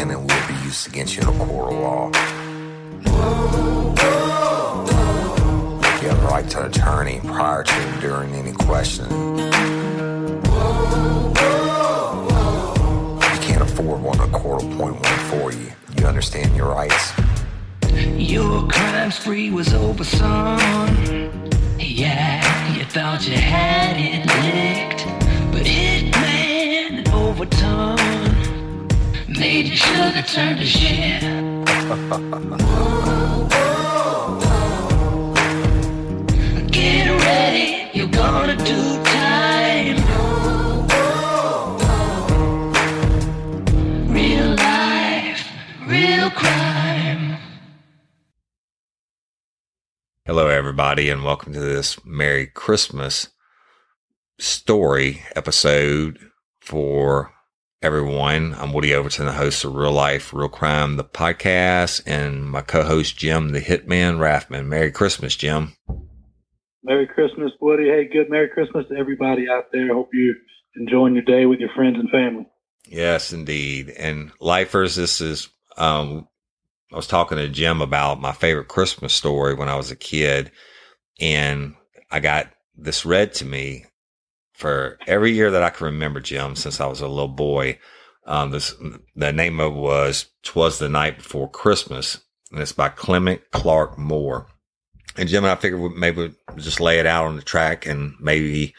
can and will be used against you in a court of law. You have the right to an attorney prior to and during any questioning. You can't afford one, a court will appoint one for you. You understand your rights? Your crime spree was over, son. Yeah, you thought you had it licked, but Hitman Overton made your sugar turn to shit. Get ready, you're gonna do time. Real life, real crime. Hello, everybody, and welcome to this Merry Christmas story episode for everyone. I'm Woody Overton, the host of Real Life, Real Crime, the podcast, and my co host, Jim, the Hitman Raffman. Merry Christmas, Jim. Merry Christmas, Woody. Hey, good Merry Christmas to everybody out there. Hope you're enjoying your day with your friends and family. Yes, indeed. And lifers, this is, um, I was talking to Jim about my favorite Christmas story when I was a kid, and I got this read to me for every year that I can remember, Jim, since I was a little boy. Um, this the name of it was "Twas the Night Before Christmas," and it's by Clement Clarke Moore. And Jim and I figured maybe just lay it out on the track and maybe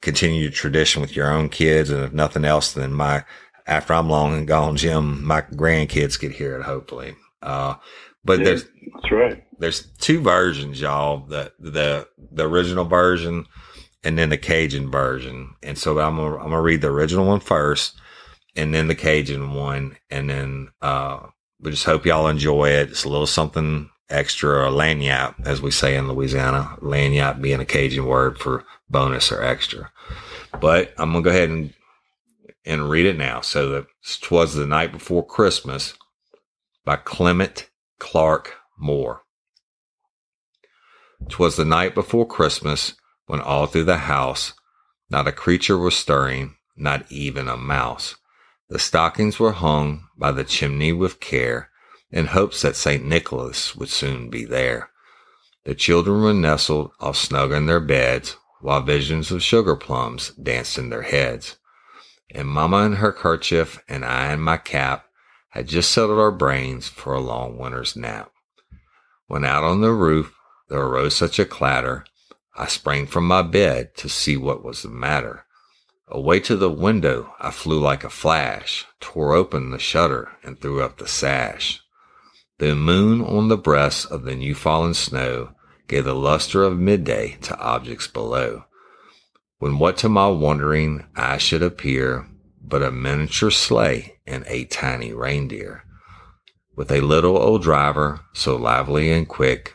continue the tradition with your own kids, and if nothing else, then my after I'm long and gone, Jim, my grandkids could hear it. Hopefully, uh, but Yeah, there's That's right. there's two versions, y'all. The the the original version and then the Cajun version. And so I'm gonna I'm gonna read the original one first and then the Cajun one. And then uh we just hope y'all enjoy it. It's a little something extra or lagniappe, as we say in Louisiana. Lagniappe being a Cajun word for bonus or extra. But I'm gonna go ahead and and read it now. So that twas the night before Christmas by Clement Clarke Moore. 'Twas the night before Christmas when all through the house not a creature was stirring, not even a mouse. The stockings were hung by the chimney with care in hopes that St. Nicholas would soon be there. The children were nestled all snug in their beds while visions of sugar plums danced in their heads. And Mamma in her kerchief and I in my cap had just settled our brains for a long winter's nap. When out on the roof there arose such a clatter, I sprang from my bed to see what was the matter. Away to the window I flew like a flash, tore open the shutter and threw up the sash. The moon on the breast of the new fallen snow gave the luster of midday to objects below. When what to my wondering eye should appear but a miniature sleigh and eight tiny reindeer. With a little old driver, so lively and quick,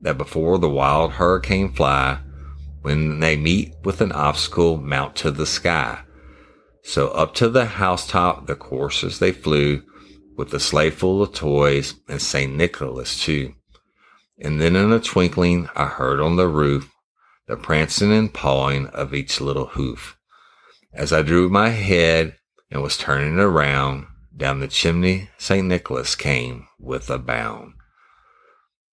that before the wild hurricane fly, when they meet with an obstacle mount to the sky. So up to the housetop the coursers they flew, with the sleigh full of toys and St. Nicholas too. And then in a twinkling I heard on the roof the prancing and pawing of each little hoof. As I drew my head and was turning around, down the chimney St. Nicholas came with a bound.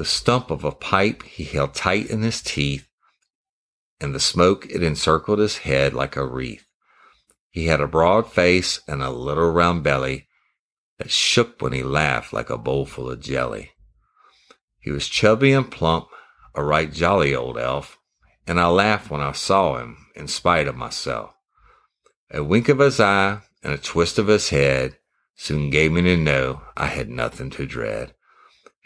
The stump of a pipe he held tight in his teeth, and the smoke it encircled his head like a wreath. He had a broad face and a little round belly, that shook when he laughed like a bowl full of jelly. He was chubby and plump, a right jolly old elf, and I laughed when I saw him in spite of myself. A wink of his eye and a twist of his head soon gave me to know I had nothing to dread.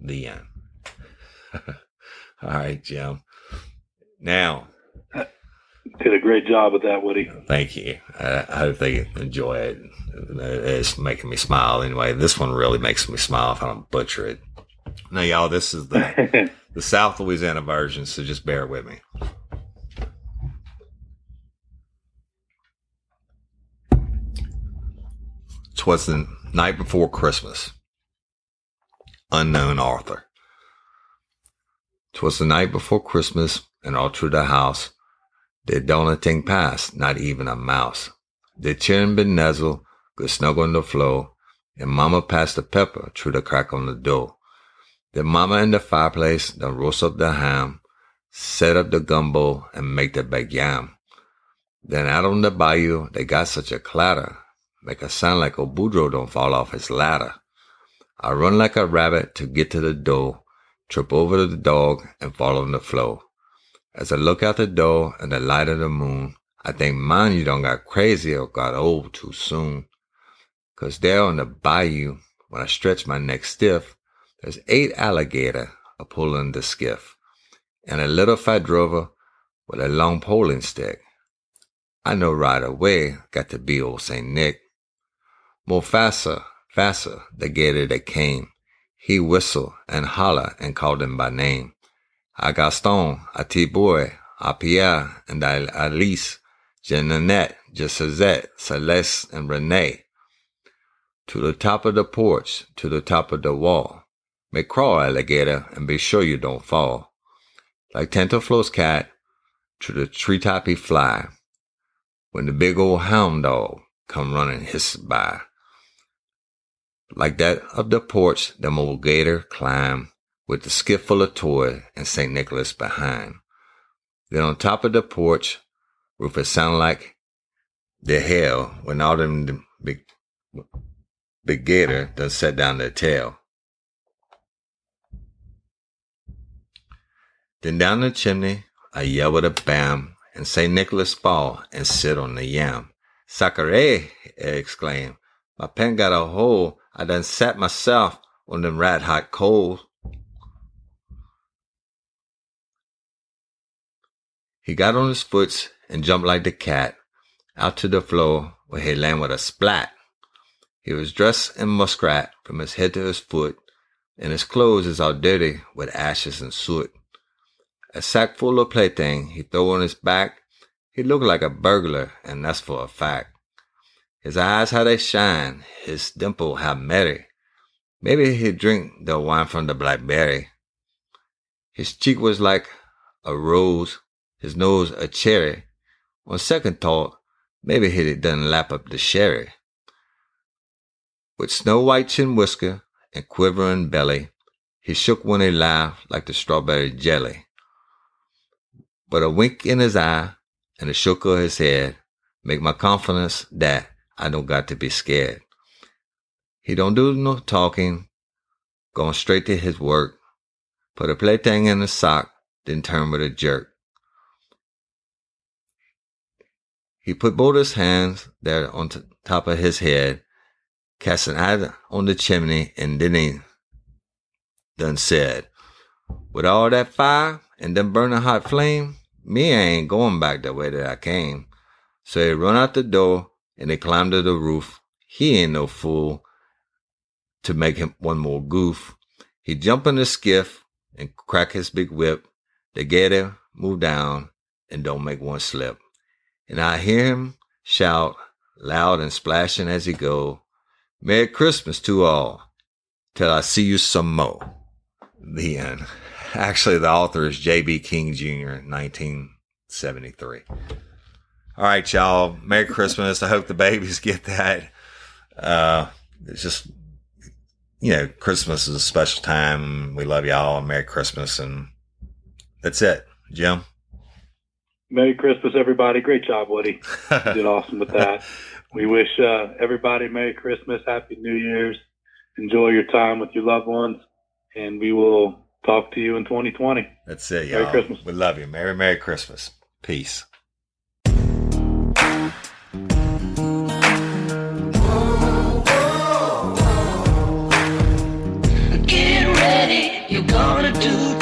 The end. all right, Jim. Now, did a great job with that, Woody. Thank you. I, I hope they enjoy it. It's making me smile anyway. This one really makes me smile if I don't butcher it. Now, y'all, this is the the South Louisiana version, so just bear with me. Twas the night before Christmas. Unknown author. Twas the night before Christmas, and all through the house there don't a thing pass, not even a mouse. The children been nuzzle, good snug on the floor, and mama passed the pepper through the crack on the door. The mama in the fireplace done roast up the ham, set up the gumbo, and make the big yam. Then out on the bayou, they got such a clatter, make a sound like old Boudreaux don't fall off his ladder. I run like a rabbit to get to the door, trip over the dog, and fall on the floor. As I look out the door in the light of the moon, I think, man, you don't got crazy or got old too soon. Cause there on the bayou, when I stretch my neck stiff, there's eight alligator a pulling the skiff, and a little fat drover with a long poling stick. I know right away got to be old Saint Nick. More faster, faster, the gator that came. He whistle and holler and called him by name. A Gaston, a T-Boy, a Pierre, and a Alice, Jeanette, Gisette, Celeste, and Renee. To the top of the porch, to the top of the wall. May crawl, alligator, and be sure you don't fall. Like Tante Flo's cat, to the treetop he fly. When the big old hound dog come running hiss by. Like that of the porch, the old gator climb with the skiff full of toy and St. Nicholas behind. Then on top of the porch, Rufus sound like the hell when all them big, big gator done set down their tail. Then down the chimney, I yell with a bam, and St. Nicholas fall and sit on the yam. Sacre! I exclaim. My pen got a hole. I done sat myself on them red hot coals. He got on his foots and jumped like the cat out to the floor where he landed with a splat. He was dressed in muskrat from his head to his foot, and his clothes is all dirty with ashes and soot. A sack full of plaything he throw on his back. He looked like a burglar, and that's for a fact. His eyes how they shine, his dimple how merry. Maybe he drink the wine from the blackberry. His cheek was like a rose, his nose a cherry. On second thought, maybe he done lap up the sherry. With snow white chin whisker and quivering belly, he shook when he laughed like the strawberry jelly. But a wink in his eye and a shook of his head make my confidence that I don't got to be scared. He don't do no talking, going straight to his work, put a plaything in his sock, then turn with a jerk. He put both his hands there on t- top of his head, cast an eye on the chimney, and then he done said, With all that fire and them burning hot flame, me I ain't going back the way that I came. So he run out the door and they climbed to the roof. He ain't no fool to make him one more goof. He jump in the skiff and crack his big whip. The gator move down and don't make one slip. And I hear him shout loud and splashing as he go. Merry Christmas to all. Till I see you some more. The end. Actually, the author is J.B. King Jr., 1973. All right, y'all. Merry Christmas. I hope the babies get that. Uh, it's just, you know, Christmas is a special time. We love y'all. Merry Christmas. And that's it. Jim? Merry Christmas, everybody. Great job, Woody. You did awesome with that. We wish uh, everybody Merry Christmas, Happy New Year's. Enjoy your time with your loved ones, and we will talk to you in 2020. That's it, y'all. Merry Christmas. We love you. Merry, Merry Christmas. Peace. Do